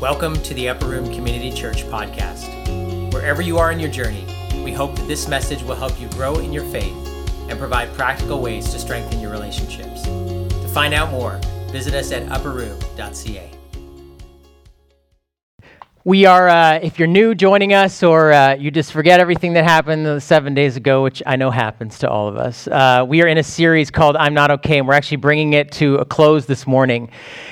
Welcome to the Upper Room Community Church podcast. Wherever you are in your journey, we hope that this message will help you grow in your faith and provide practical ways to strengthen your relationships. To find out more, visit us at upperroom.ca. We are, uh, if you're new joining us or uh, you just forget everything that happened seven days ago, which I know happens to all of us, uh, we are in a series called I'm Not Okay, and we're actually bringing it to a close this morning.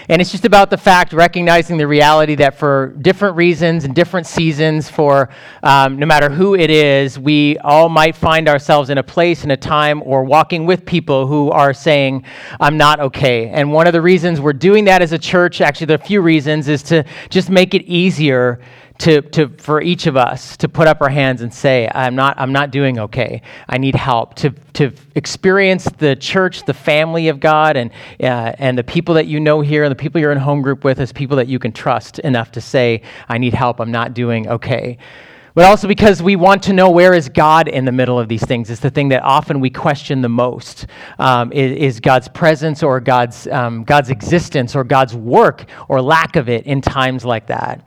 And it's just about the fact, recognizing the reality that for different reasons and different seasons, for um, no matter who it is, we all might find ourselves in a place, in a time, or walking with people who are saying, I'm not okay. And one of the reasons we're doing that as a church, actually, there are a few reasons, is to just make it easier to, to, for each of us to put up our hands and say, I'm not, I'm not doing okay. I need help. To, to experience the church, the family of God, and, uh, and the people that you know here and the people you're in home group with as people that you can trust enough to say, I need help. I'm not doing okay. But also because we want to know where is God in the middle of these things. It's the thing that often we question the most um, is, is, God's presence or God's, um, God's existence or God's work or lack of it in times like that.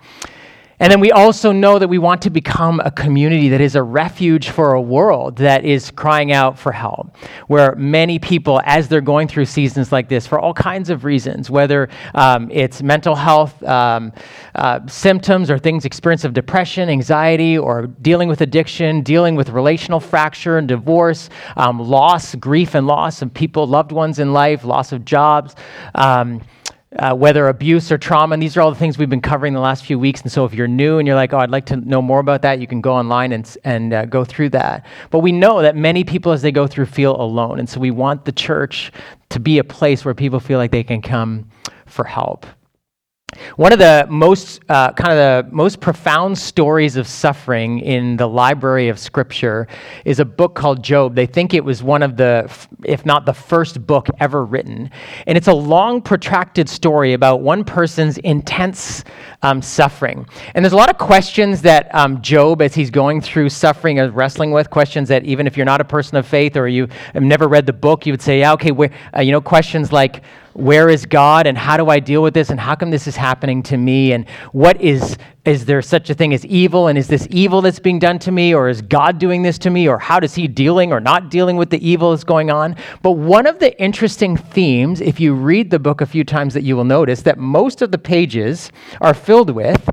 And then we also know that we want to become a community that is a refuge for a world that is crying out for help, where many people, as they're going through seasons like this, for all kinds of reasons, whether um, it's mental health um, uh, symptoms or things, experience of depression, anxiety, or dealing with addiction, dealing with relational fracture and divorce, um, loss, grief and loss of people, loved ones in life, loss of jobs. Uh, whether abuse or trauma. And these are all the things we've been covering the last few weeks. And so if you're new and you're like, oh, I'd like to know more about that, you can go online and, and uh, go through that. But we know that many people, as they go through, feel alone. And so we want the church to be a place where people feel like they can come for help. One of the most uh, kind of the most profound stories of suffering in the library of Scripture is a book called Job. They think it was one of the, if not the first book ever written, and it's a long, protracted story about one person's intense um, suffering. And there's a lot of questions that um, Job, as he's going through suffering, is wrestling with. Questions that even if you're not a person of faith or you have never read the book, you would say, yeah, okay, uh, you know, questions like where is God and how do I deal with this and how come this is happening to me and what is is there such a thing as evil and is this evil that's being done to me or is God doing this to me or how does he dealing or not dealing with the evil that's going on? But one of the interesting themes if you read the book a few times that you will notice that most of the pages are filled with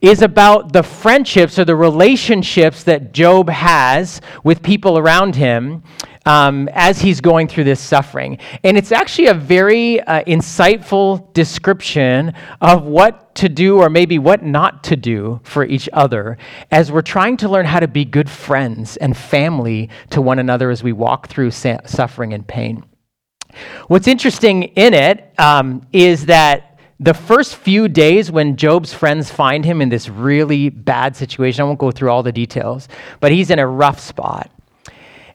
is about the friendships or the relationships that Job has with people around him um, as he's going through this suffering. And it's actually a very uh, insightful description of what to do or maybe what not to do for each other as we're trying to learn how to be good friends and family to one another as we walk through sa- suffering and pain. What's interesting in it um, is that the first few days when Job's friends find him in this really bad situation, I won't go through all the details, but he's in a rough spot.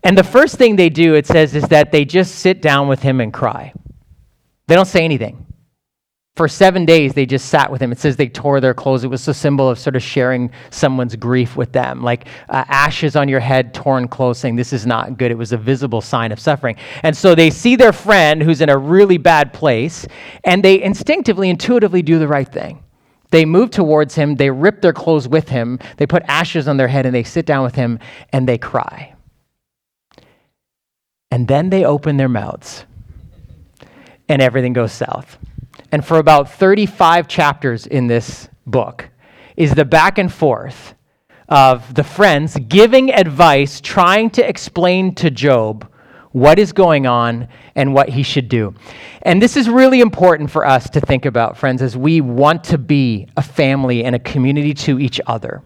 And the first thing they do, it says, is that they just sit down with him and cry. They don't say anything. For seven days, they just sat with him. It says they tore their clothes. It was a symbol of sort of sharing someone's grief with them, like uh, ashes on your head, torn clothes, saying, This is not good. It was a visible sign of suffering. And so they see their friend who's in a really bad place, and they instinctively, intuitively do the right thing. They move towards him, they rip their clothes with him, they put ashes on their head, and they sit down with him and they cry. And then they open their mouths, and everything goes south. And for about 35 chapters in this book is the back and forth of the friends giving advice, trying to explain to Job what is going on and what he should do. And this is really important for us to think about, friends, as we want to be a family and a community to each other.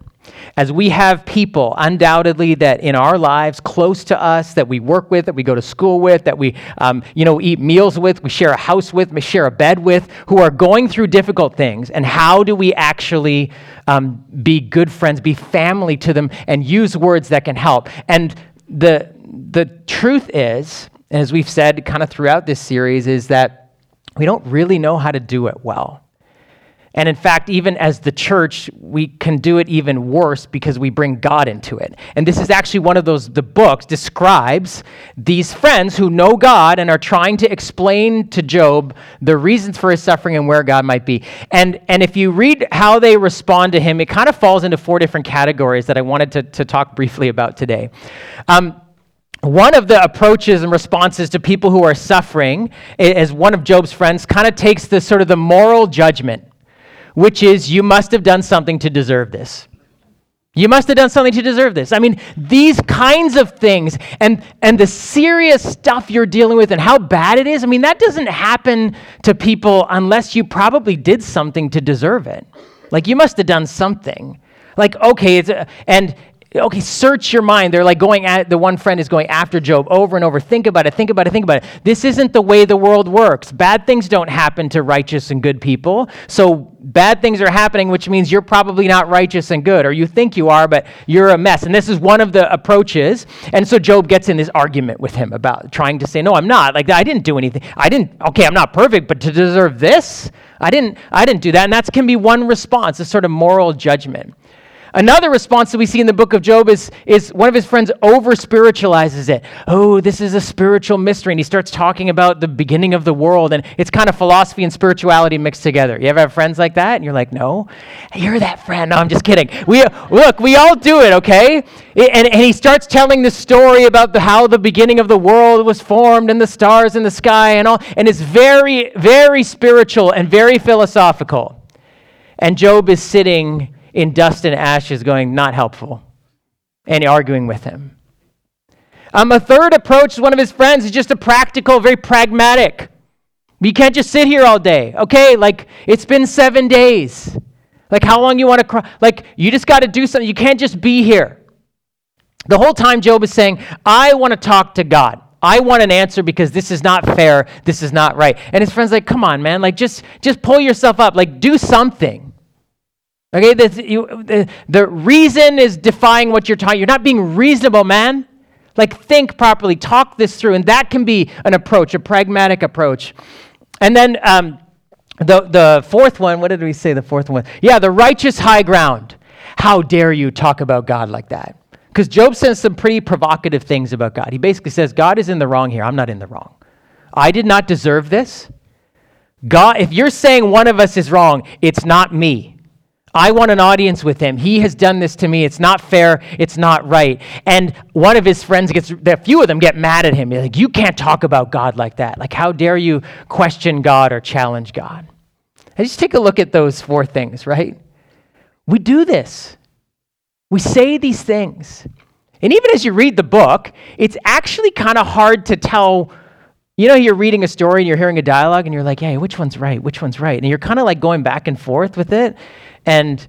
As we have people, undoubtedly, that in our lives, close to us, that we work with, that we go to school with, that we, um, you know, eat meals with, we share a house with, we share a bed with, who are going through difficult things. And how do we actually um, be good friends, be family to them, and use words that can help? And the, the truth is, as we've said kind of throughout this series, is that we don't really know how to do it well. And in fact, even as the church, we can do it even worse because we bring God into it. And this is actually one of those, the books describes these friends who know God and are trying to explain to Job the reasons for his suffering and where God might be. And, and if you read how they respond to him, it kind of falls into four different categories that I wanted to, to talk briefly about today. Um, one of the approaches and responses to people who are suffering, as one of Job's friends, kind of takes the sort of the moral judgment which is you must have done something to deserve this. You must have done something to deserve this. I mean, these kinds of things and, and the serious stuff you're dealing with and how bad it is, I mean, that doesn't happen to people unless you probably did something to deserve it. Like, you must have done something. Like, okay, it's, a, and okay, search your mind. They're like going at, the one friend is going after Job over and over. Think about it, think about it, think about it. This isn't the way the world works. Bad things don't happen to righteous and good people. So bad things are happening, which means you're probably not righteous and good, or you think you are, but you're a mess. And this is one of the approaches. And so Job gets in this argument with him about trying to say, no, I'm not. Like, I didn't do anything. I didn't, okay, I'm not perfect, but to deserve this, I didn't, I didn't do that. And that can be one response, a sort of moral judgment. Another response that we see in the book of Job is, is one of his friends over spiritualizes it. Oh, this is a spiritual mystery. And he starts talking about the beginning of the world. And it's kind of philosophy and spirituality mixed together. You ever have friends like that? And you're like, no, you're that friend. No, I'm just kidding. We, look, we all do it, okay? And, and he starts telling the story about the, how the beginning of the world was formed and the stars in the sky and all. And it's very, very spiritual and very philosophical. And Job is sitting in dust and ashes, going, not helpful, and arguing with him. Um, a third approach, one of his friends, is just a practical, very pragmatic. You can't just sit here all day. Okay, like it's been seven days. Like how long you want to cry? Like you just got to do something. You can't just be here. The whole time Job is saying, I want to talk to God. I want an answer because this is not fair. This is not right. And his friend's like, come on, man. Like just just pull yourself up. Like do something. Okay, the, you, the, the reason is defying what you're talking. You're not being reasonable, man. Like, think properly, talk this through, and that can be an approach, a pragmatic approach. And then um, the, the fourth one, what did we say the fourth one? Yeah, the righteous high ground. How dare you talk about God like that? Because Job says some pretty provocative things about God. He basically says, God is in the wrong here. I'm not in the wrong. I did not deserve this. God, if you're saying one of us is wrong, it's not me. I want an audience with him. He has done this to me. It's not fair. It's not right. And one of his friends gets, a few of them get mad at him. They're like, you can't talk about God like that. Like, how dare you question God or challenge God? And just take a look at those four things, right? We do this. We say these things. And even as you read the book, it's actually kind of hard to tell. You know, you're reading a story and you're hearing a dialogue and you're like, hey, which one's right? Which one's right? And you're kind of like going back and forth with it. And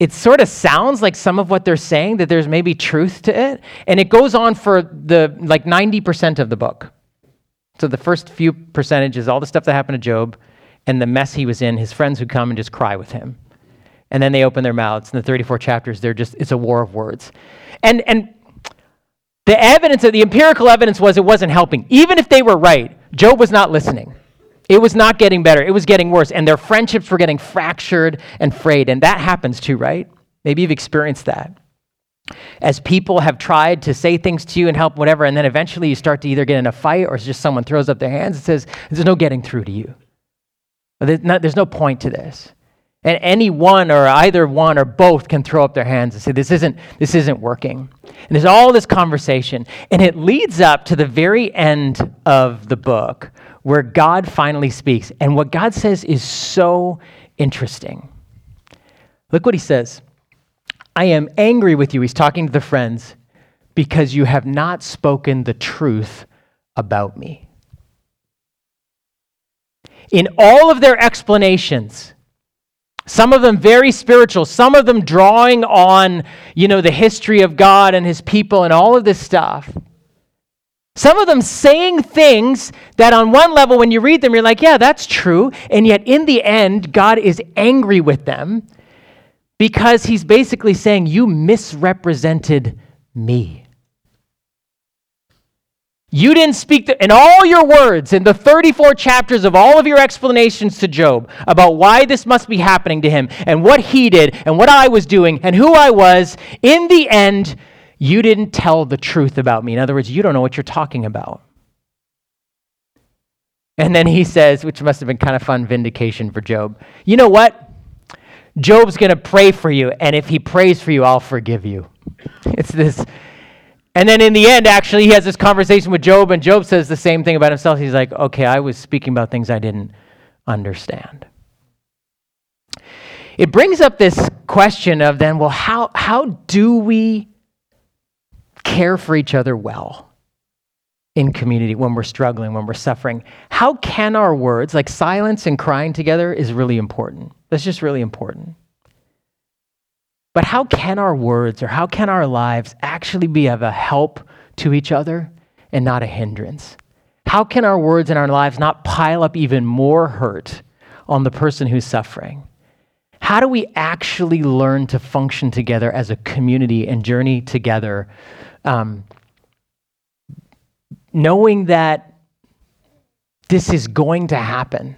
it sort of sounds like some of what they're saying that there's maybe truth to it. And it goes on for the like 90% of the book. So the first few percentages all the stuff that happened to Job and the mess he was in his friends who come and just cry with him. And then they open their mouths in the 34 chapters they're just it's a war of words. And and the evidence the empirical evidence was it wasn't helping. Even if they were right Job was not listening it was not getting better, it was getting worse. And their friendships were getting fractured and frayed. And that happens too, right? Maybe you've experienced that. As people have tried to say things to you and help, whatever, and then eventually you start to either get in a fight or just someone throws up their hands and says, There's no getting through to you. There's no point to this. And any one or either one or both can throw up their hands and say, This isn't, this isn't working. And there's all this conversation. And it leads up to the very end of the book where God finally speaks. And what God says is so interesting. Look what he says I am angry with you. He's talking to the friends because you have not spoken the truth about me. In all of their explanations, some of them very spiritual, some of them drawing on, you know, the history of God and his people and all of this stuff. Some of them saying things that, on one level, when you read them, you're like, yeah, that's true. And yet, in the end, God is angry with them because he's basically saying, You misrepresented me. You didn't speak the, in all your words, in the 34 chapters of all of your explanations to Job about why this must be happening to him and what he did and what I was doing and who I was. In the end, you didn't tell the truth about me. In other words, you don't know what you're talking about. And then he says, which must have been kind of fun vindication for Job, you know what? Job's going to pray for you, and if he prays for you, I'll forgive you. It's this. And then in the end, actually, he has this conversation with Job, and Job says the same thing about himself. He's like, okay, I was speaking about things I didn't understand. It brings up this question of then, well, how, how do we care for each other well? in community when we're struggling, when we're suffering. How can our words, like silence and crying together, is really important. That's just really important. But how can our words or how can our lives actually be of a help to each other and not a hindrance? How can our words and our lives not pile up even more hurt on the person who's suffering? How do we actually learn to function together as a community and journey together, um, knowing that this is going to happen?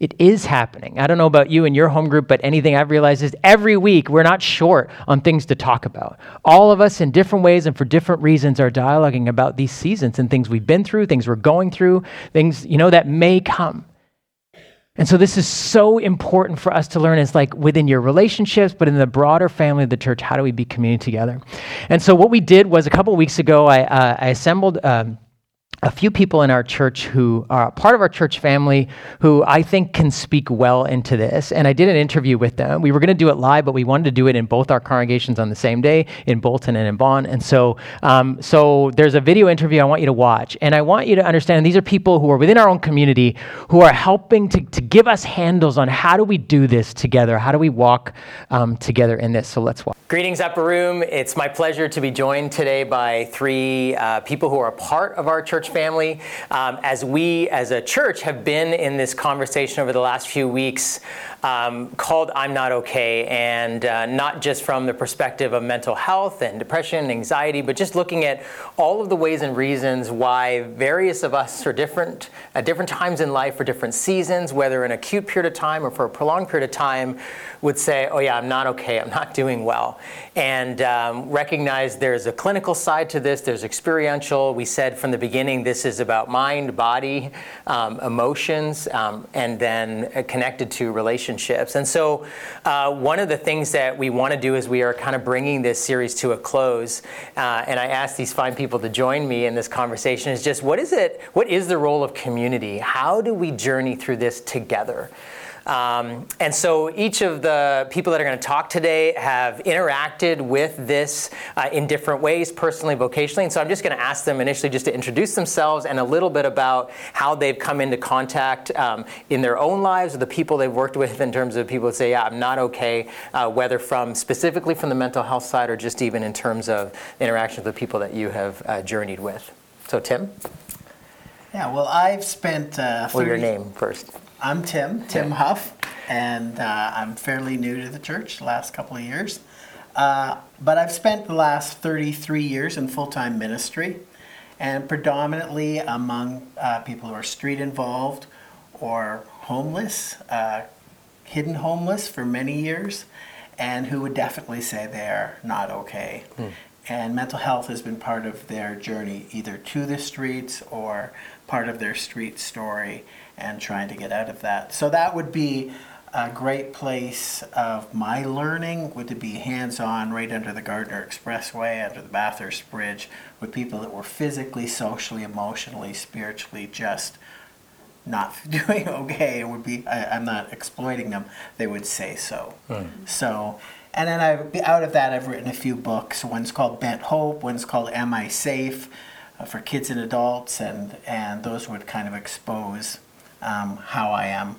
It is happening. I don't know about you and your home group, but anything I've realized is every week we're not short on things to talk about. All of us in different ways and for different reasons are dialoguing about these seasons and things we've been through, things we're going through, things, you know, that may come. And so this is so important for us to learn is like within your relationships, but in the broader family of the church, how do we be community together? And so what we did was a couple weeks ago, I, uh, I assembled um, a few people in our church who are part of our church family who I think can speak well into this. And I did an interview with them. We were going to do it live, but we wanted to do it in both our congregations on the same day, in Bolton and in Vaughan. And so, um, so there's a video interview I want you to watch. And I want you to understand these are people who are within our own community who are helping to, to give us handles on how do we do this together? How do we walk um, together in this? So let's watch. Greetings, Upper Room. It's my pleasure to be joined today by three uh, people who are part of our church family. Um, as we, as a church, have been in this conversation over the last few weeks um, called I'm Not Okay, and uh, not just from the perspective of mental health and depression and anxiety, but just looking at all of the ways and reasons why various of us are different at different times in life for different seasons, whether in an acute period of time or for a prolonged period of time, would say, Oh, yeah, I'm not okay, I'm not doing well. And um, recognize there's a clinical side to this, there's experiential. We said from the beginning this is about mind, body, um, emotions, um, and then uh, connected to relationships relationships. And so, uh, one of the things that we want to do is we are kind of bringing this series to a close. Uh, and I asked these fine people to join me in this conversation is just what is it? What is the role of community? How do we journey through this together? Um, and so each of the people that are going to talk today have interacted with this uh, in different ways, personally, vocationally. And so I'm just going to ask them initially just to introduce themselves and a little bit about how they've come into contact um, in their own lives with the people they've worked with in terms of people that say, yeah, I'm not okay, uh, whether from specifically from the mental health side or just even in terms of interaction with the people that you have uh, journeyed with. So, Tim? Yeah, well, I've spent. Uh, 30... Well, your name first. I'm Tim, Tim yeah. Huff, and uh, I'm fairly new to the church the last couple of years. Uh, but I've spent the last 33 years in full time ministry, and predominantly among uh, people who are street involved or homeless, uh, hidden homeless for many years, and who would definitely say they're not okay. Hmm. And mental health has been part of their journey, either to the streets or part of their street story and trying to get out of that. So that would be a great place of my learning would to be hands-on right under the Gardiner Expressway, under the Bathurst Bridge, with people that were physically, socially, emotionally, spiritually just not doing okay. It would be I, am not exploiting them. They would say so. Mm. so and then I've out of that I've written a few books. One's called Bent Hope one's called Am I Safe for kids and adults and and those would kind of expose um, how I am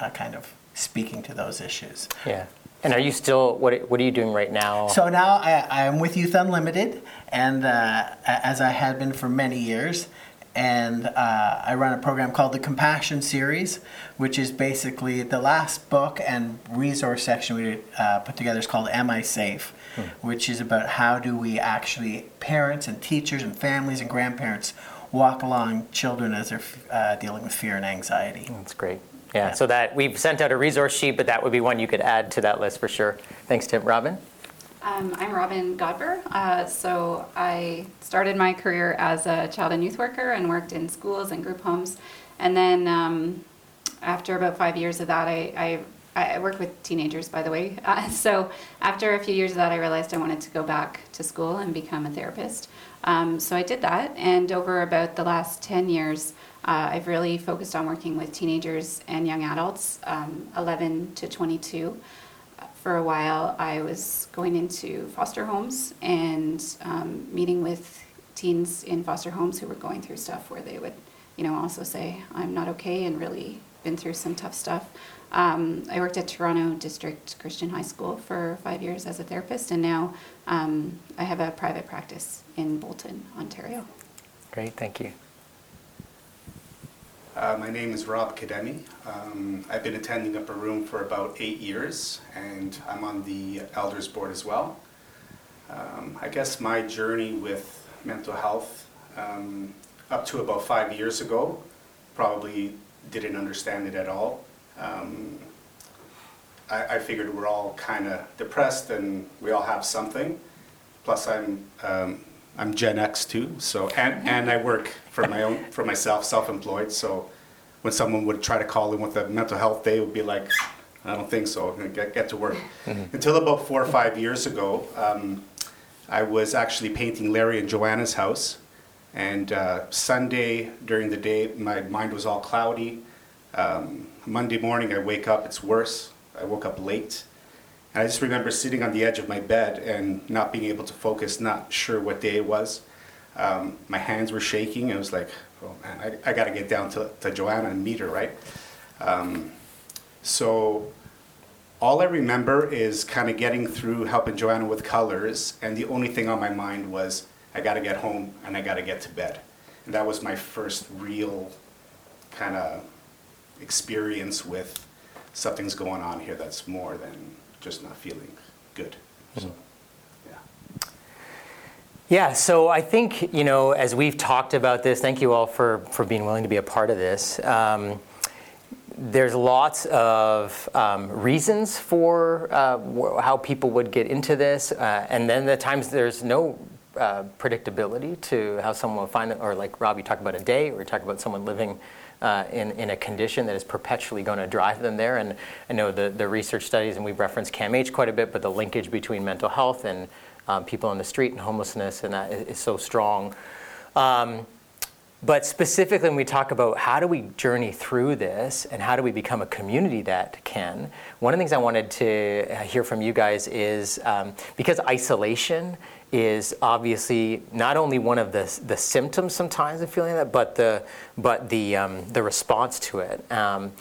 uh, kind of speaking to those issues. Yeah. And are you still, what, what are you doing right now? So now I, am with Youth Unlimited, and uh, as I had been for many years. And uh, I run a program called the Compassion Series, which is basically the last book and resource section we uh, put together is called Am I Safe? Hmm. Which is about how do we actually, parents and teachers and families and grandparents, walk along children as they're uh, dealing with fear and anxiety. That's great. Yeah, yeah, so that we've sent out a resource sheet, but that would be one you could add to that list for sure. Thanks, Tim. Robin? Um, I'm Robin Godber. Uh, so I started my career as a child and youth worker and worked in schools and group homes. And then um, after about five years of that, I, I, I work with teenagers, by the way. Uh, so after a few years of that, I realized I wanted to go back to school and become a therapist. Um, so I did that. And over about the last 10 years, uh, I've really focused on working with teenagers and young adults, um, 11 to 22. For a while, I was going into foster homes and um, meeting with teens in foster homes who were going through stuff where they would, you know, also say, I'm not okay and really been through some tough stuff. Um, I worked at Toronto District Christian High School for five years as a therapist, and now um, I have a private practice in Bolton, Ontario. Great, thank you. Uh, my name is Rob Kademi. Um, I've been attending Upper Room for about eight years, and I'm on the Elders Board as well. Um, I guess my journey with mental health um, up to about five years ago, probably didn't understand it at all. Um, I, I, figured we're all kind of depressed and we all have something. Plus, I'm um, I'm Gen X too, so and, and I work for my own for myself, self-employed. So when someone would try to call in with a mental health day, it would be like, I don't think so. Get get to work. Mm-hmm. Until about four or five years ago, um, I was actually painting Larry and Joanna's house, and uh, Sunday during the day, my mind was all cloudy. Um, Monday morning, I wake up, it's worse. I woke up late. And I just remember sitting on the edge of my bed and not being able to focus, not sure what day it was. Um, my hands were shaking. I was like, oh man, I, I got to get down to, to Joanna and meet her, right? Um, so all I remember is kind of getting through helping Joanna with colors, and the only thing on my mind was, I got to get home and I got to get to bed. And that was my first real kind of experience with something's going on here that's more than just not feeling good. So, mm-hmm. yeah. Yeah, so I think, you know, as we've talked about this, thank you all for, for being willing to be a part of this. Um, there's lots of um, reasons for uh, how people would get into this, uh, and then the times there's no uh, predictability to how someone will find it, or like Rob, you talk about a day, or you talk about someone living uh, in, in a condition that is perpetually going to drive them there. And I know the, the research studies, and we've referenced CAMH quite a bit, but the linkage between mental health and um, people on the street and homelessness and that is, is so strong. Um, but specifically, when we talk about how do we journey through this and how do we become a community that can, one of the things I wanted to hear from you guys is um, because isolation is obviously not only one of the, the symptoms sometimes of feeling that, but the, but the, um, the response to it. Um,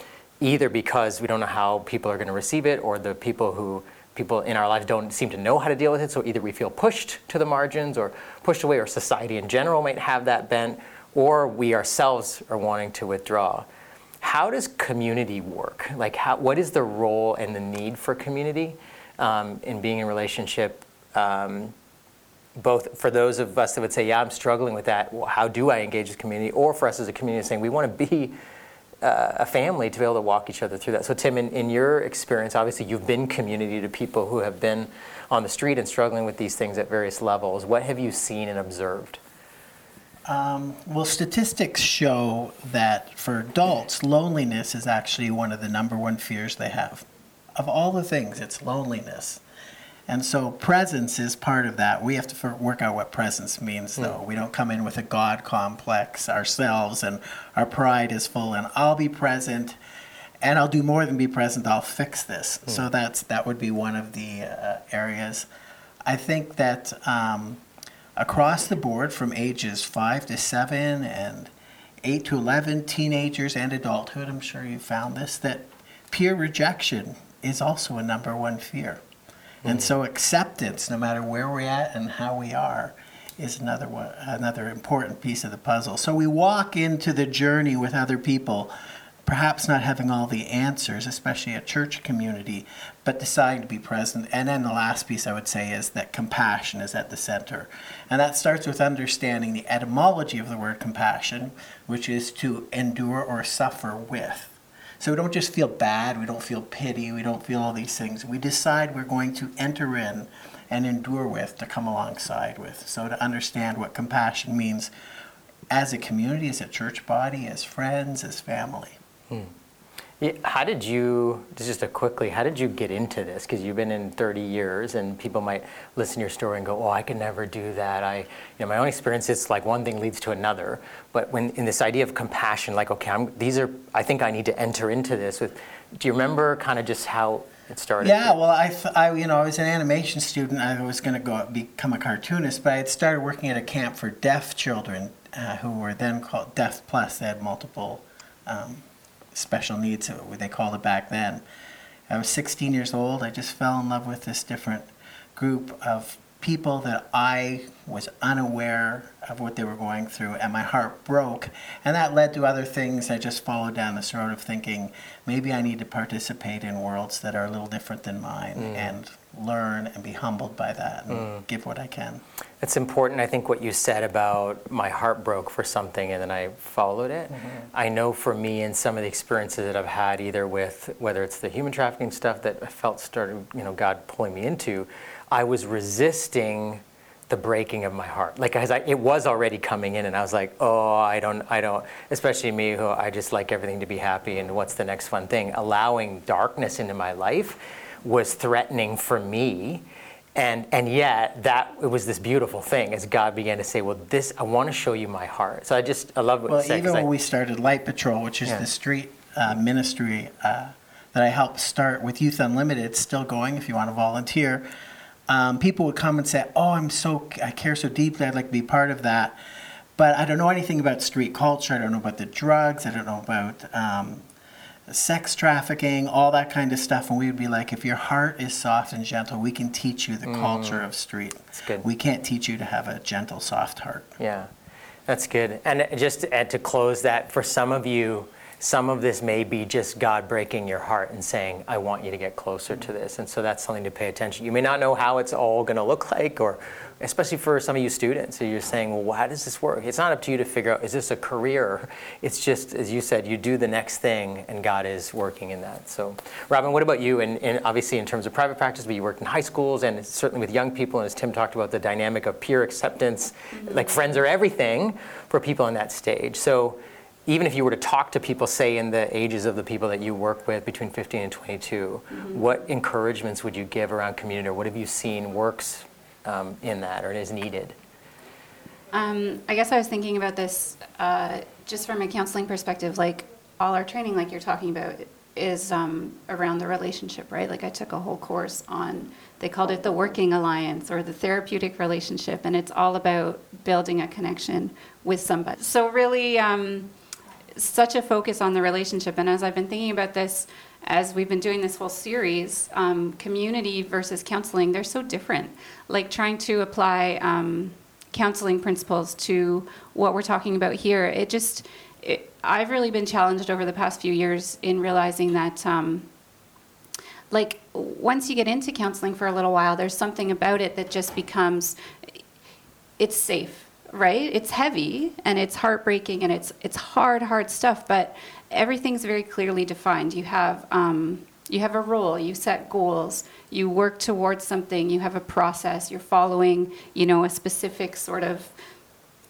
either because we don't know how people are going to receive it or the people who people in our lives don't seem to know how to deal with it. So either we feel pushed to the margins or pushed away, or society in general might have that bent, or we ourselves are wanting to withdraw. How does community work? Like, how, what is the role and the need for community um, in being in relationship? Um, both for those of us that would say, yeah, I'm struggling with that, well, how do I engage with community? Or for us as a community saying, we want to be uh, a family to be able to walk each other through that. So, Tim, in, in your experience, obviously you've been community to people who have been on the street and struggling with these things at various levels. What have you seen and observed? Um, well, statistics show that for adults, loneliness is actually one of the number one fears they have. Of all the things, it's loneliness. And so presence is part of that. We have to work out what presence means, though. Mm. We don't come in with a God complex ourselves and our pride is full and I'll be present and I'll do more than be present, I'll fix this. Mm. So that's that would be one of the uh, areas. I think that um, across the board, from ages five to seven and eight to 11, teenagers and adulthood, I'm sure you found this, that peer rejection is also a number one fear. And mm. so acceptance, no matter where we're at and how we are, is another one, another important piece of the puzzle. So we walk into the journey with other people, perhaps not having all the answers, especially a church community, but deciding to be present. And then the last piece I would say is that compassion is at the center. And that starts with understanding the etymology of the word compassion, which is to endure or suffer with. So we don't just feel bad, we don't feel pity, we don't feel all these things. We decide we're going to enter in and endure with, to come alongside with. So to understand what compassion means as a community, as a church body, as friends, as family. Hmm. Yeah, how did you, just a quickly, how did you get into this? Because you've been in 30 years and people might listen to your story and go, oh, I could never do that. I, you know, my own experience is like one thing leads to another. But when in this idea of compassion, like, okay, I'm, these are, I think I need to enter into this with, do you remember kind of just how it started? Yeah, well, I, I, you know, I was an animation student. I was going to go become a cartoonist, but I had started working at a camp for deaf children uh, who were then called Deaf Plus. They had multiple um, special needs, uh, they called it back then. I was 16 years old. I just fell in love with this different group of people that I was unaware of what they were going through, and my heart broke. And that led to other things. I just followed down this road of thinking maybe I need to participate in worlds that are a little different than mine mm. and learn and be humbled by that and mm. give what I can. It's important, I think, what you said about my heart broke for something and then I followed it. Mm-hmm. I know for me and some of the experiences that I've had, either with whether it's the human trafficking stuff that I felt started, you know, God pulling me into, I was resisting the breaking of my heart. Like as I, it was already coming in, and I was like, oh, I don't, I don't. Especially me, who I just like everything to be happy, and what's the next fun thing? Allowing darkness into my life was threatening for me. And, and yet that it was this beautiful thing as God began to say, well, this I want to show you my heart. So I just I love what well, you said. even when I, we started Light Patrol, which is yeah. the street uh, ministry uh, that I helped start with Youth Unlimited, it's still going if you want to volunteer um, people would come and say, "Oh, I'm so I care so deeply. I'd like to be part of that." But I don't know anything about street culture. I don't know about the drugs. I don't know about um, sex trafficking, all that kind of stuff. And we would be like, if your heart is soft and gentle, we can teach you the mm. culture of street. That's good. We can't teach you to have a gentle, soft heart. Yeah, that's good. And just to, to close that, for some of you, some of this may be just God breaking your heart and saying, I want you to get closer to this. And so that's something to pay attention. You may not know how it's all going to look like, or especially for some of you students you're saying, well, how does this work? It's not up to you to figure out, is this a career? It's just, as you said, you do the next thing, and God is working in that. So, Robin, what about you? And, and obviously, in terms of private practice, but you worked in high schools and certainly with young people, and as Tim talked about, the dynamic of peer acceptance, mm-hmm. like friends are everything for people in that stage. So, even if you were to talk to people, say in the ages of the people that you work with between 15 and 22, mm-hmm. what encouragements would you give around community, or what have you seen works um, in that or is needed? Um, I guess I was thinking about this uh, just from a counseling perspective. Like all our training, like you're talking about, is um, around the relationship, right? Like I took a whole course on, they called it the working alliance or the therapeutic relationship, and it's all about building a connection with somebody. So, really, um, such a focus on the relationship. And as I've been thinking about this, as we've been doing this whole series, um, community versus counseling, they're so different. Like trying to apply um, counseling principles to what we're talking about here, it just, it, I've really been challenged over the past few years in realizing that. Um, like once you get into counseling for a little while there's something about it that just becomes it's safe right? It's heavy and it's heartbreaking and it's it's hard, hard stuff. But everything's very clearly defined. You have um, you have a role. You set goals. You work towards something. You have a process. You're following, you know, a specific sort of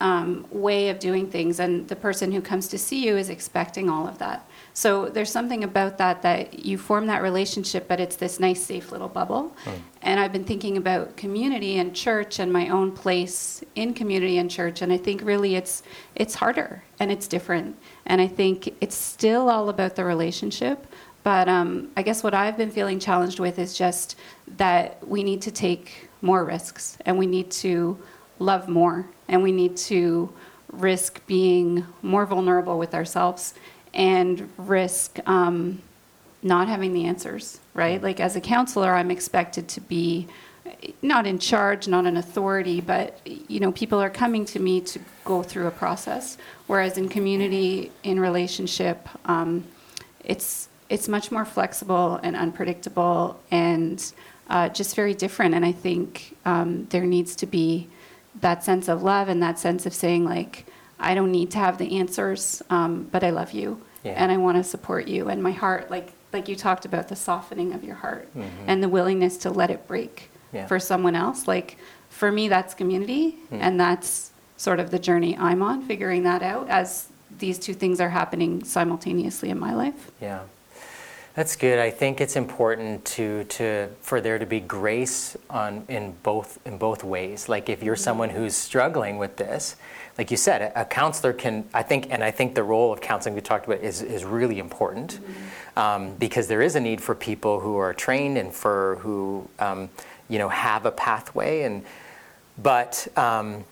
um, way of doing things, and the person who comes to see you is expecting all of that. So there's something about that that you form that relationship, but it's this nice, safe little bubble. Mm. And I've been thinking about community and church and my own place in community and church, and I think really it's it's harder and it's different. And I think it's still all about the relationship. But um, I guess what I've been feeling challenged with is just that we need to take more risks and we need to love more and we need to risk being more vulnerable with ourselves and risk um, not having the answers, right? Like as a counselor, I'm expected to be not in charge, not an authority, but you know, people are coming to me to go through a process. Whereas in community, in relationship, um, it's it's much more flexible and unpredictable and uh, just very different. And I think um, there needs to be that sense of love and that sense of saying like, I don't need to have the answers, um, but I love you Yeah. and I want to support you. And my heart, like like you talked about, the softening of your heart Mhm. and the willingness to let it break Yeah. for someone else. Like for me, that's community, Hmm. and that's sort of the journey I'm on, figuring that out as these two things are happening simultaneously in my life. Yeah. That's good. I think it's important to, to for there to be grace on in both in both ways. Like if you're someone who's struggling with this, like you said, a, a counselor can I think and I think the role of counseling we talked about is, is really important um, because there is a need for people who are trained and for who um, you know have a pathway and but um,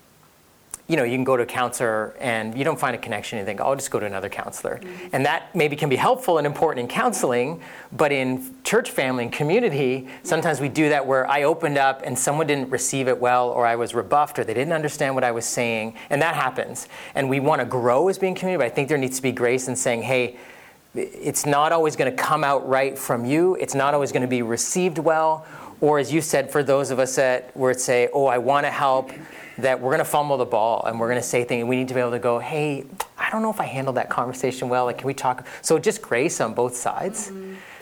you know, you can go to a counselor and you don't find a connection and think, oh, I'll just go to another counselor. Mm-hmm. And that maybe can be helpful and important in counseling, but in church family and community, sometimes we do that where I opened up and someone didn't receive it well, or I was rebuffed, or they didn't understand what I was saying. And that happens. And we want to grow as being community, but I think there needs to be grace in saying, hey, it's not always going to come out right from you. It's not always going to be received well. Or as you said, for those of us that where it say, "Oh, I want to help," that we're going to fumble the ball and we're going to say things. We need to be able to go, "Hey, I don't know if I handled that conversation well. Like, can we talk?" So just grace on both sides.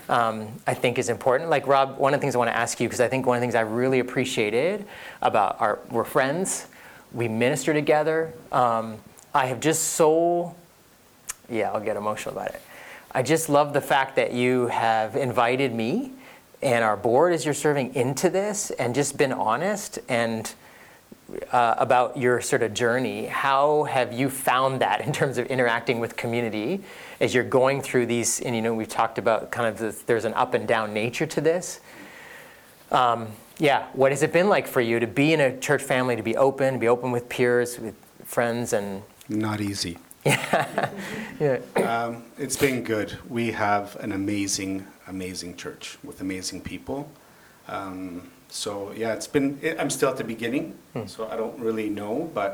Um, I think is important. Like Rob, one of the things I want to ask you because I think one of the things I really appreciated about our we're friends, we minister together. Um, I have just so yeah, I'll get emotional about it. I just love the fact that you have invited me and our board as you're serving into this and just been honest and uh, about your sort of journey. How have you found that in terms of interacting with community as you're going through these? And you know, we've talked about kind of the, there's an up and down nature to this. Um, yeah, what has it been like for you to be in a church family, to be open, to be open with peers, with friends, and Not easy. yeah, Um, it's been good. We have an amazing, amazing church with amazing people. Um, so yeah, it's been. It, I'm still at the beginning, so I don't really know. But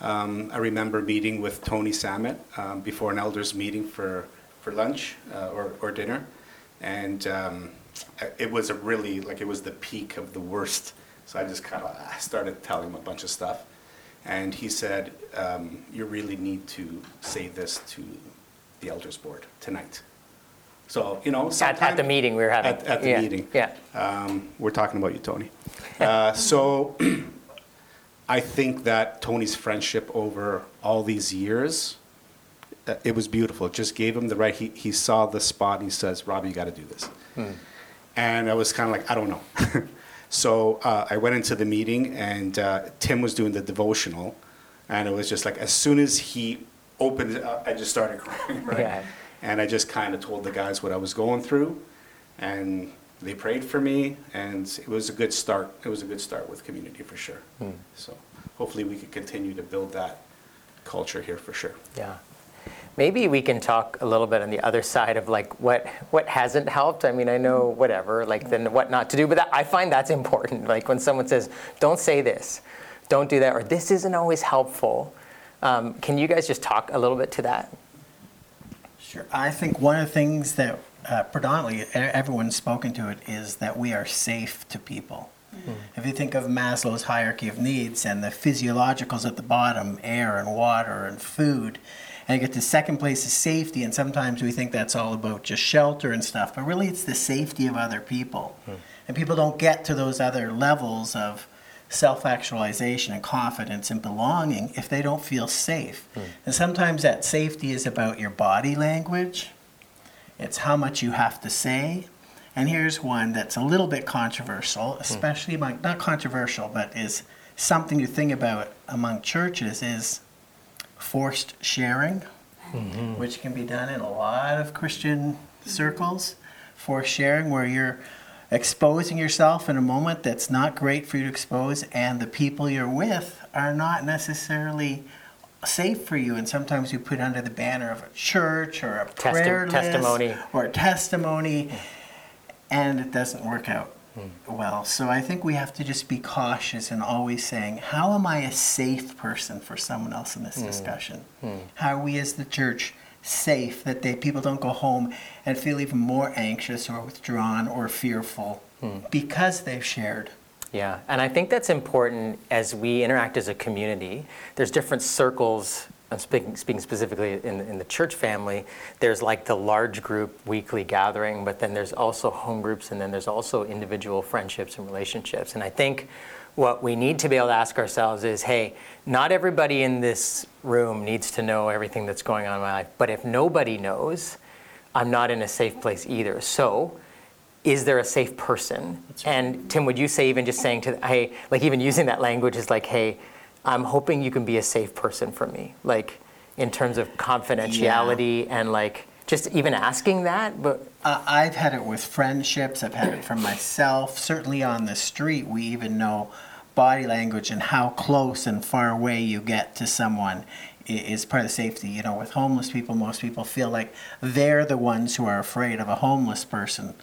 um, I remember meeting with Tony Samet um, before an elders meeting for for lunch uh, or or dinner, and um, I- it was a really like it was the peak of the worst. So I just kind of started telling him a bunch of stuff, and he said, um, "You really need to say this to the elders board tonight." So you know, at, sometime- at the meeting we were having. At, at the Yeah, meeting. Yeah. Um, we're talking about you, Tony. Uh, so I think that Tony's friendship over all these years, uh, it was beautiful. It just gave him the right. He, he saw the spot and he says, Robbie, you got to do this. And I was kind of like, I don't know. so uh, I went into the meeting and uh, Tim was doing the devotional. And it was just like, as soon as he opened it up, I just started crying. Right? Yeah. And I just kind of told the guys what I was going through. And they prayed for me. And it was a good start. It was a good start with community for sure. So hopefully we could continue to build that culture here for sure. Yeah. Maybe we can talk a little bit on the other side of like what what hasn't helped. I mean, I know whatever, like then what not to do, but that, I find that's important. Like when someone says, "Don't say this," "Don't do that," or "This isn't always helpful." Um, can you guys just talk a little bit to that? Sure. I think one of the things that uh, predominantly everyone's spoken to it is that we are safe to people. If you think of Maslow's hierarchy of needs and the physiologicals at the bottom, air and water and food, and you get to second place is safety, and sometimes we think that's all about just shelter and stuff, but really it's the safety of other people. And people don't get to those other levels of self actualization and confidence and belonging if they don't feel safe. Hmm. And sometimes that safety is about your body language, it's how much you have to say. And here's one that's a little bit controversial, hmm. especially among, not controversial, but is something to think about among churches is forced sharing, mm-hmm. which can be done in a lot of Christian circles. Forced sharing, where you're exposing yourself in a moment that's not great for you to expose, and the people you're with are not necessarily safe for you. And sometimes you put under the banner of a church or a Testi- prayer list testimony. or a testimony, and it doesn't work out Hmm. well. So I think we have to just be cautious and always saying, how am I a safe person for someone else in Hmm. this discussion? How are we as the church safe, that they people don't go home and feel even more anxious or withdrawn or fearful hmm. because they've shared. Yeah, and I think that's important as we interact as a community. There's different circles. I'm speaking, speaking specifically in, in the church family. There's like the large group weekly gathering, but then there's also home groups, and then there's also individual friendships and relationships. And I think what we need to be able to ask ourselves is hey, not everybody in this room needs to know everything that's going on in my life, but if nobody knows, I'm not in a safe place either. So, is there a safe person? And Tim, would you say even just saying to, hey, like even using that language is like, hey, I'm hoping you can be a safe person for me, like in terms of confidentiality and like just even asking that. But Uh, I've had it with friendships. I've had it from myself. Certainly on the street, we even know body language and how close and far away you get to someone is part of the safety. You know, with homeless people, most people feel like they're the ones who are afraid of a homeless person.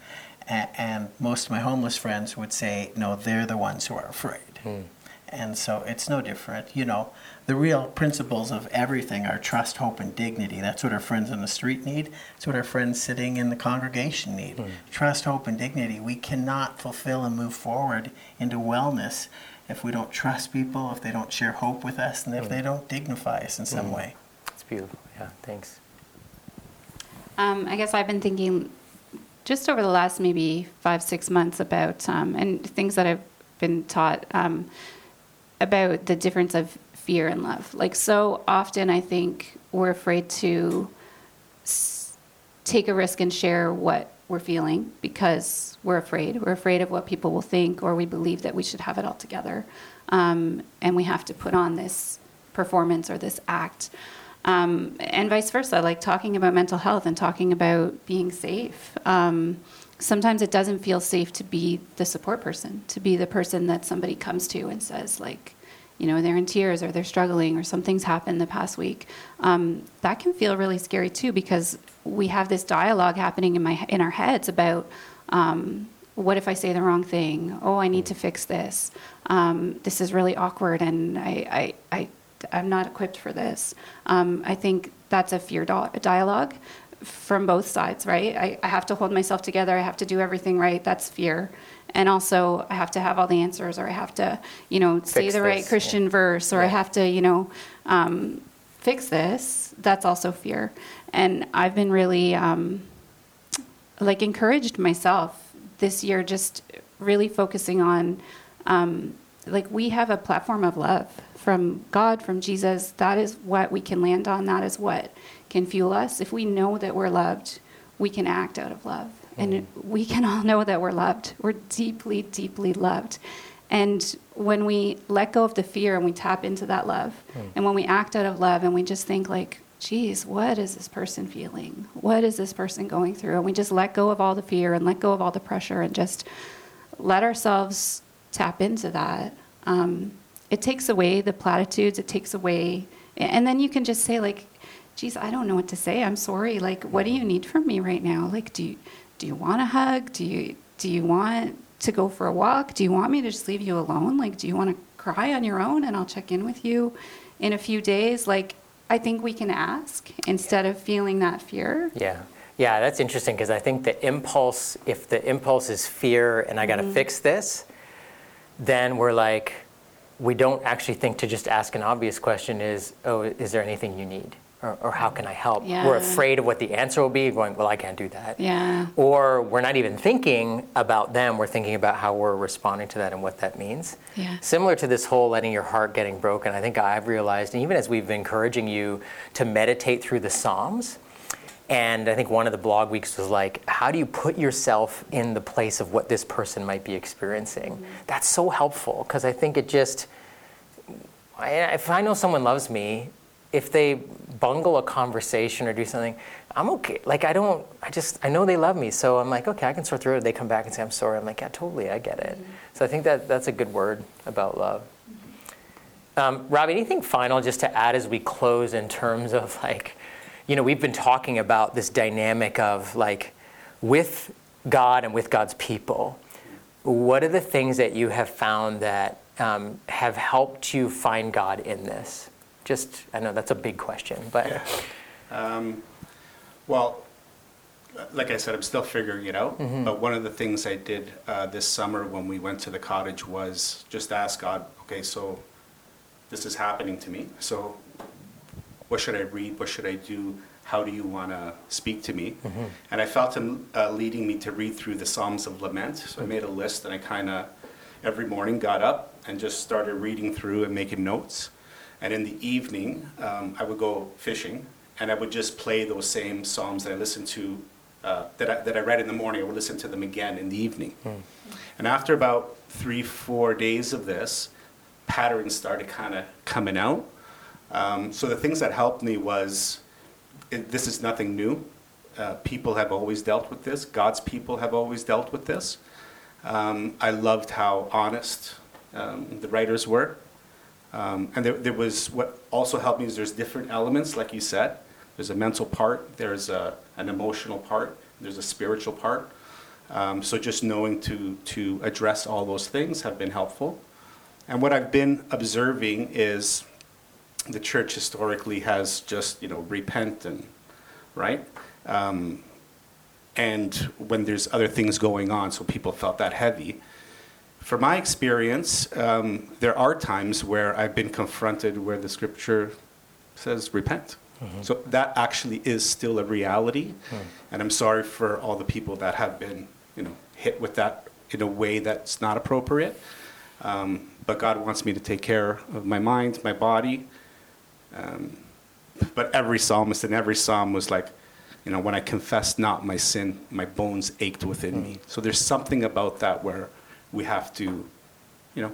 And most of my homeless friends would say, no, they're the ones who are afraid. And so it's no different. You know, the real principles of everything are trust, hope, and dignity. That's what our friends on the street need. That's what our friends sitting in the congregation need. Trust, hope, and dignity. We cannot fulfill and move forward into wellness if we don't trust people, if they don't share hope with us, and if they don't dignify us in some way. it's beautiful. Yeah, thanks. Um, I guess I've been thinking just over the last maybe five, six months about, um, and things that I've been taught um, about the difference of fear and love. Like, so often I think we're afraid to s- take a risk and share what we're feeling because we're afraid. We're afraid of what people will think, or we believe that we should have it all together. Um, and we have to put on this performance or this act. Um, and vice versa, like talking about mental health and talking about being safe. Um, sometimes it doesn't feel safe to be the support person, to be the person that somebody comes to and says, like, you know, they're in tears or they're struggling or something's happened the past week. Um, that can feel really scary too because we have this dialogue happening in my in our heads about um, what if I say the wrong thing? Oh, I need to fix this. Um, this is really awkward, and I, I, I I'm not equipped for this. Um, I think that's a fear do- dialogue from both sides, right? I, I have to hold myself together. I have to do everything right. That's fear. And also, I have to have all the answers, or I have to, you know, say Fix the right this, Christian yeah. verse, or I Yeah. have to, you know, um, fix this. That's also fear. And I've been really, um, like, encouraged myself this year, just really focusing on, um, like, we have a platform of love from God, from Jesus. That is what we can land on. That is what can fuel us. If we know that we're loved, we can act out of love. And we can all know that we're loved. We're deeply, deeply loved. And when we let go of the fear and we tap into that love, and when we act out of love and we just think, like, geez, what is this person feeling? What is this person going through? And we just let go of all the fear and let go of all the pressure and just let ourselves tap into that. Um, it takes away the platitudes, it takes away, and then you can just say, like, geez, I don't know what to say. I'm sorry. Like, what do you need from me right now? Like, do you, do you want a hug? Do you, do you want to go for a walk? Do you want me to just leave you alone? Like, do you want to cry on your own and I'll check in with you in a few days? Like, I think we can ask instead of feeling that fear. Yeah. Yeah, that's interesting because I think the impulse, if the impulse is fear and I got to Mm-hmm. fix this, then we're like, we don't actually think to just ask an obvious question is, oh, is there anything you need? Or, or how can I help? We're afraid of what the answer will be, going, well, I can't do that. Yeah. Or we're not even thinking about them, we're thinking about how we're responding to that and what that means. Yeah. Similar to this whole letting your heart getting broken, I think I've realized, and even as we've been encouraging you to meditate through the Psalms, and I think one of the blog weeks was like, how do you put yourself in the place of what this person might be experiencing? Mm-hmm. That's so helpful because I think it just, I, if I know someone loves me, if they bungle a conversation or do something, I'm okay. Like I don't, I just, I know they love me, so I'm like, okay, I can sort through it. They come back and say, I'm sorry. I'm like, yeah, totally, I get it. So I think that that's a good word about love. Um, Rob, anything final just to add as we close in terms of like, you know, we've been talking about this dynamic of like with God and with God's people. What are the things that you have found that um, have helped you find God in this? Just, I know that's a big question, but Um, Well, like I said, I'm still figuring it out. But one of the things I did uh, this summer when we went to the cottage was just ask God, okay, so this is happening to me. So what should I read? What should I do? How do you want to speak to me? And I felt Him uh, leading me to read through the Psalms of Lament. So I made a list and I kind of every morning got up and just started reading through and making notes. And in the evening, um, I would go fishing and I would just play those same Psalms that I listened to, uh, that, I, that I read in the morning. I would listen to them again in the evening. And after about three, four days of this, patterns started kind of coming out. Um, so the things that helped me was it, this is nothing new. Uh, people have always dealt with this. God's people have always dealt with this. Um, I loved how honest um, the writers were. Um, and there, there was what also helped me is there's different elements, like you said. There's a mental part, there's a, an emotional part, there's a spiritual part. Um, so just knowing to, to address all those things have been helpful. And what I've been observing is the church historically has just, you know, repent and, right? Um, and when there's other things going on, so people felt that heavy. For my experience, um, there are times where I've been confronted where the scripture says repent. So that actually is still a reality. And I'm sorry for all the people that have been, you know, hit with that in a way that's not appropriate. Um, but God wants me to take care of my mind, my body. Um, but every psalmist and every psalm was like, you know, when I confessed not my sin, my bones ached within me. So there's something about that where we have to, you know,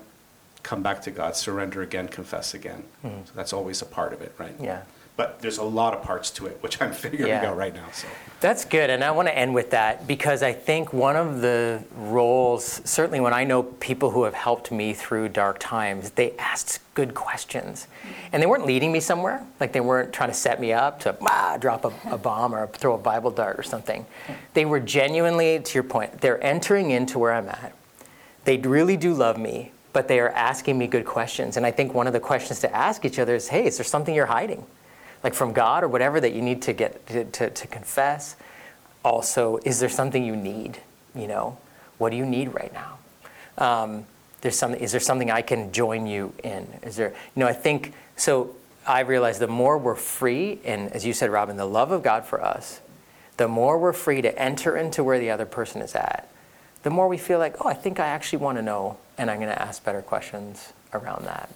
come back to God, surrender again, confess again. So that's always a part of it, right? Yeah. But there's a lot of parts to it, which I'm figuring Yeah. out right now. So. That's good. And I want to end with that because I think one of the roles, certainly when I know people who have helped me through dark times, they asked good questions. And they weren't leading me somewhere. Like they weren't trying to set me up to ah, drop a, a bomb or throw a Bible dart or something. They were genuinely, to your point, they're entering into where I'm at. They really do love me, but they are asking me good questions. And I think one of the questions to ask each other is hey, is there something you're hiding? like from God or whatever that you need to get to, to, to confess. Also, is there something you need? You know, what do you need right now? Um, there's something. Is there something I can join you in? Is there? You know, I think so. I realize the more we're free, and as you said, Robin, the love of God for us, the more we're free to enter into where the other person is at, the more we feel like, oh, I think I actually want to know, and I'm going to ask better questions around that.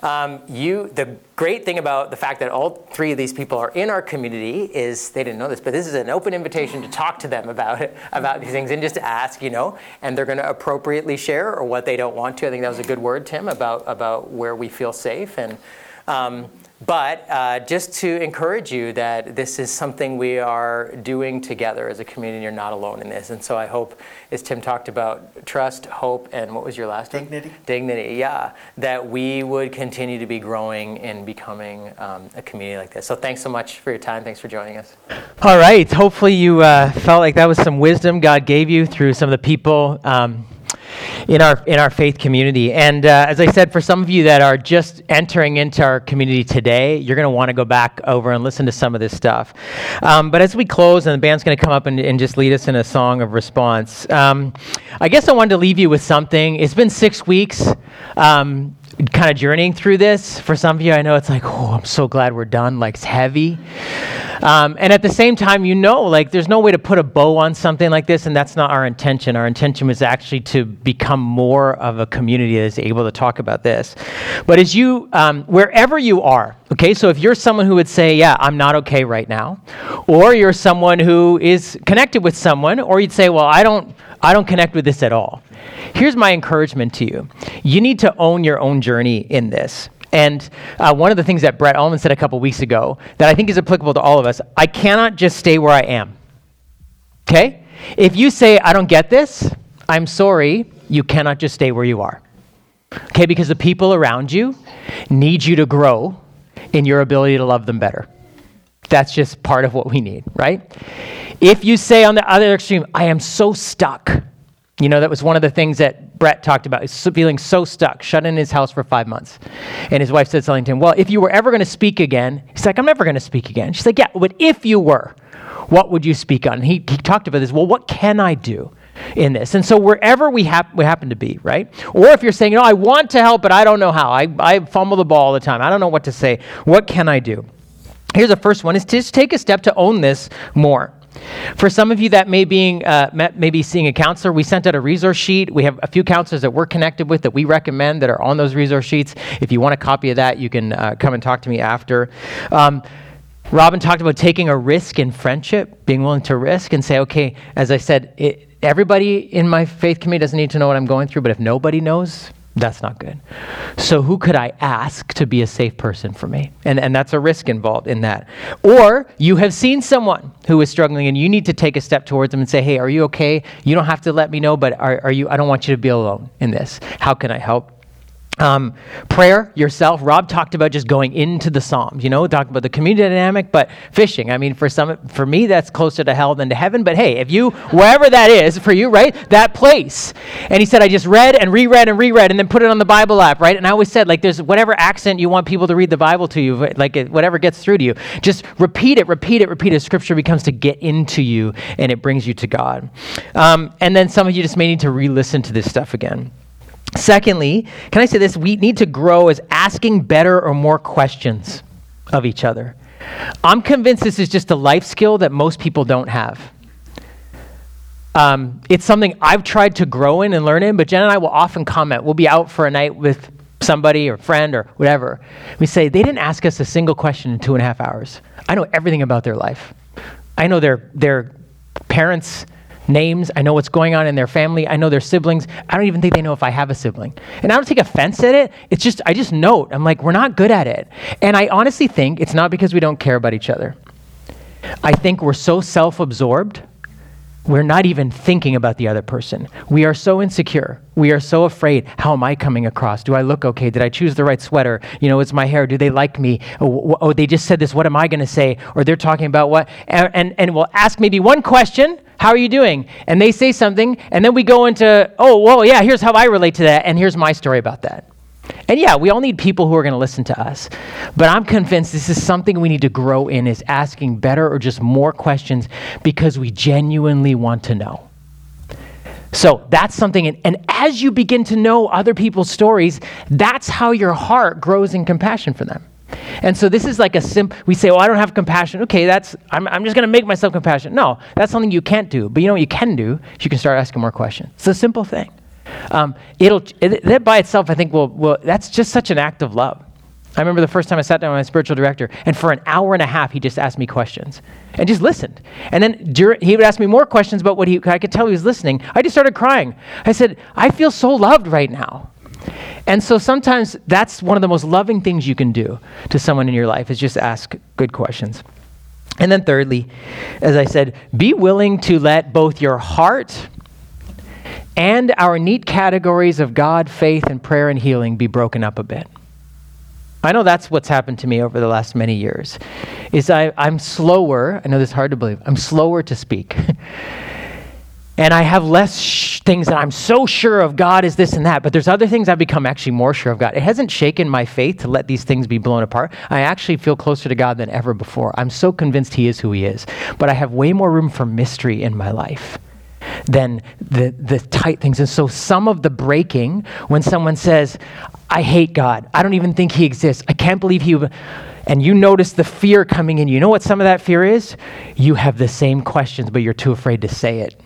Um, you, the great thing about the fact that all three of these people are in our community is they didn't know this, but this is an open invitation to talk to them about about these things, and just ask, you know, and they're going to appropriately share or what they don't want to. I think that was a good word, Tim, about about where we feel safe and. Um, but uh, just to encourage you that this is something we are doing together as a community. You're not alone in this. And so I hope, as Tim talked about, trust, hope, and what was your last one? Dignity. Dignity, yeah. That we would continue to be growing and becoming um, a community like this. So thanks so much for your time. Thanks for joining us. All right. Hopefully you uh, felt like that was some wisdom God gave you through some of the people. Um, in our in our faith community. And uh, as I said, for some of you that are just entering into our community today, you're going to want to go back over and listen to some of this stuff. Um, but as we close, and the band's going to come up and, and just lead us in a song of response, um, I guess I wanted to leave you with something. It's been six weeks. Um, kind of journeying through this for some of you i know it's like oh i'm so glad we're done like it's heavy um, and at the same time, you know, like there's no way to put a bow on something like this, and that's not our intention. Our intention was actually to become more of a community that is able to talk about this. But as you, um, wherever you are, okay, so if you're someone who would say, yeah, I'm not okay right now, or you're someone who is connected with someone, or you'd say, well, I don't, I don't connect with this at all. Here's my encouragement to you you need to own your own journey in this. And uh, one of the things that Brett Ullman said a couple weeks ago that I think is applicable to all of us I cannot just stay where I am. Okay? If you say, I don't get this, I'm sorry, you cannot just stay where you are. Okay? Because the people around you need you to grow in your ability to love them better. That's just part of what we need, right? If you say on the other extreme, I am so stuck, you know, that was one of the things that Brett talked about, is feeling so stuck, shut in his house for five months. And his wife said something to him, Well, if you were ever going to speak again, he's like, I'm never going to speak again. She's like, Yeah, but if you were, what would you speak on? And he, he talked about this. Well, what can I do? in this. And so wherever we, hap- we happen to be, right? Or if you're saying, know, I want to help, but I don't know how. I, I fumble the ball all the time. I don't know what to say. What can I do? Here's the first one is to just take a step to own this more. For some of you that may be, uh, may be seeing a counselor, we sent out a resource sheet. We have a few counselors that we're connected with that we recommend that are on those resource sheets. If you want a copy of that, you can uh, come and talk to me after. Um, Robin talked about taking a risk in friendship, being willing to risk and say, okay, as I said, it, everybody in my faith community doesn't need to know what I'm going through, but if nobody knows, that's not good. So, who could I ask to be a safe person for me? And, and that's a risk involved in that. Or you have seen someone who is struggling and you need to take a step towards them and say, hey, are you okay? You don't have to let me know, but are, are you, I don't want you to be alone in this. How can I help? Um, prayer yourself. Rob talked about just going into the Psalms, you know, talking about the community dynamic, but fishing. I mean, for some, for me, that's closer to hell than to heaven. But hey, if you, wherever that is for you, right, that place. And he said, I just read and reread and reread and then put it on the Bible app, right? And I always said, like, there's whatever accent you want people to read the Bible to you, like whatever gets through to you, just repeat it, repeat it, repeat it. Scripture becomes to get into you and it brings you to God. Um, and then some of you just may need to re-listen to this stuff again. Secondly, can I say this? We need to grow as asking better or more questions of each other. I'm convinced this is just a life skill that most people don't have. Um, it's something I've tried to grow in and learn in, but Jen and I will often comment. We'll be out for a night with somebody or friend or whatever. We say, they didn't ask us a single question in two and a half hours. I know everything about their life. I know their, their parents' names. I know what's going on in their family. I know their siblings. I don't even think they know if I have a sibling. And I don't take offense at it. It's just, I just note, I'm like, we're not good at it. And I honestly think it's not because we don't care about each other. I think we're so self absorbed, we're not even thinking about the other person. We are so insecure. We are so afraid. How am I coming across? Do I look okay? Did I choose the right sweater? You know, it's my hair. Do they like me? Oh, oh they just said this. What am I going to say? Or they're talking about what? And, and, and we'll ask maybe one question how are you doing? And they say something, and then we go into, oh, well, yeah, here's how I relate to that, and here's my story about that. And yeah, we all need people who are going to listen to us. But I'm convinced this is something we need to grow in is asking better or just more questions because we genuinely want to know. So that's something, and, and as you begin to know other people's stories, that's how your heart grows in compassion for them. And so this is like a simple, we say, well, I don't have compassion. Okay, that's, I'm, I'm just going to make myself compassionate. No, that's something you can't do. But you know what you can do? You can start asking more questions. It's a simple thing. Um, it'll, it, that by itself, I think, will, will, that's just such an act of love. I remember the first time I sat down with my spiritual director, and for an hour and a half, he just asked me questions and just listened. And then he would ask me more questions about what he, I could tell he was listening. I just started crying. I said, I feel so loved right now. And so sometimes that's one of the most loving things you can do to someone in your life is just ask good questions. And then thirdly, as I said, be willing to let both your heart and our neat categories of God, faith, and prayer and healing be broken up a bit. I know that's what's happened to me over the last many years. Is I, I'm slower, I know this is hard to believe, I'm slower to speak. and I have less sh- things that I'm so sure of God is this and that, but there's other things I've become actually more sure of God. It hasn't shaken my faith to let these things be blown apart. I actually feel closer to God than ever before. I'm so convinced He is who He is, but I have way more room for mystery in my life than the, the tight things. And so some of the breaking, when someone says, I hate God, I don't even think He exists, I can't believe He and you notice the fear coming in. You know what some of that fear is? You have the same questions, but you're too afraid to say it.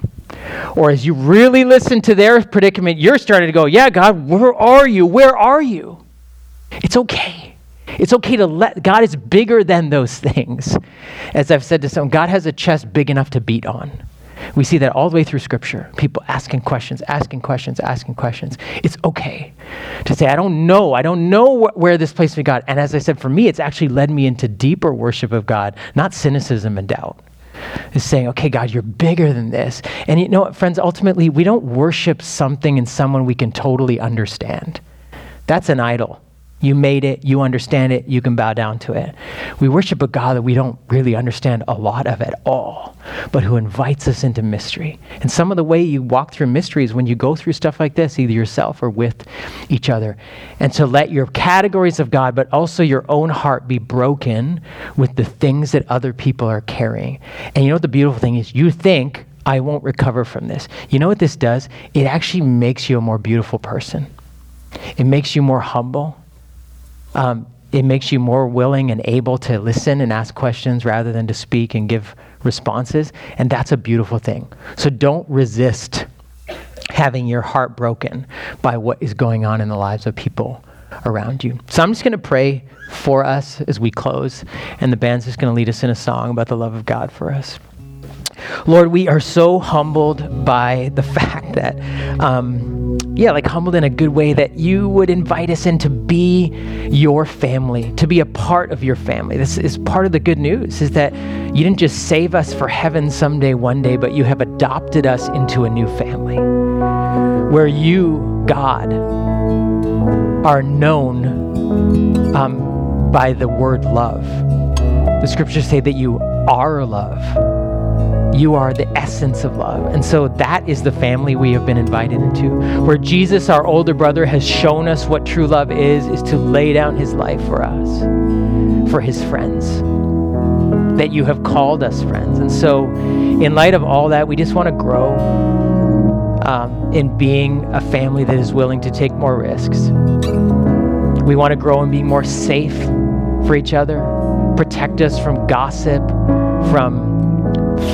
Or as you really listen to their predicament, you're starting to go, Yeah, God, where are you? Where are you? It's okay. It's okay to let, God is bigger than those things. As I've said to some, God has a chest big enough to beat on. We see that all the way through Scripture. People asking questions, asking questions, asking questions. It's okay to say, I don't know. I don't know wh- where this place me God. And as I said, for me, it's actually led me into deeper worship of God, not cynicism and doubt is saying, okay, God, you're bigger than this. And you know what, friends, ultimately, we don't worship something and someone we can totally understand. That's an idol. You made it, you understand it, you can bow down to it. We worship a God that we don't really understand a lot of at all, but who invites us into mystery. And some of the way you walk through mystery is when you go through stuff like this, either yourself or with each other. And to let your categories of God, but also your own heart be broken with the things that other people are carrying. And you know what the beautiful thing is? You think, I won't recover from this. You know what this does? It actually makes you a more beautiful person. It makes you more humble um, it makes you more willing and able to listen and ask questions rather than to speak and give responses. And that's a beautiful thing. So don't resist having your heart broken by what is going on in the lives of people around you. So I'm just going to pray for us as we close, and the band's just going to lead us in a song about the love of God for us. Lord, we are so humbled by the fact that, um, yeah, like humbled in a good way that you would invite us in to be your family, to be a part of your family. This is part of the good news is that you didn't just save us for heaven someday, one day, but you have adopted us into a new family where you, God, are known um, by the word love. The scriptures say that you are love. You are the essence of love. And so that is the family we have been invited into. Where Jesus, our older brother, has shown us what true love is, is to lay down his life for us, for his friends. That you have called us friends. And so, in light of all that, we just want to grow um, in being a family that is willing to take more risks. We want to grow and be more safe for each other, protect us from gossip, from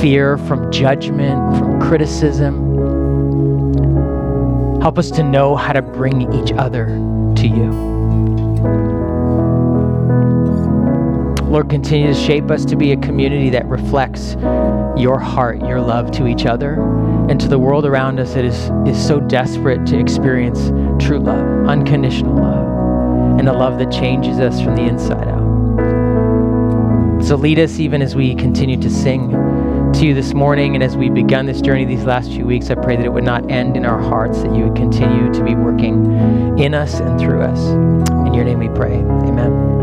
fear, from judgment, from criticism. Help us to know how to bring each other to you. Lord, continue to shape us to be a community that reflects your heart, your love to each other, and to the world around us that is, is so desperate to experience true love, unconditional love, and a love that changes us from the inside out. So lead us even as we continue to sing to you this morning and as we've begun this journey these last few weeks, I pray that it would not end in our hearts, that you would continue to be working in us and through us. In your name we pray. Amen.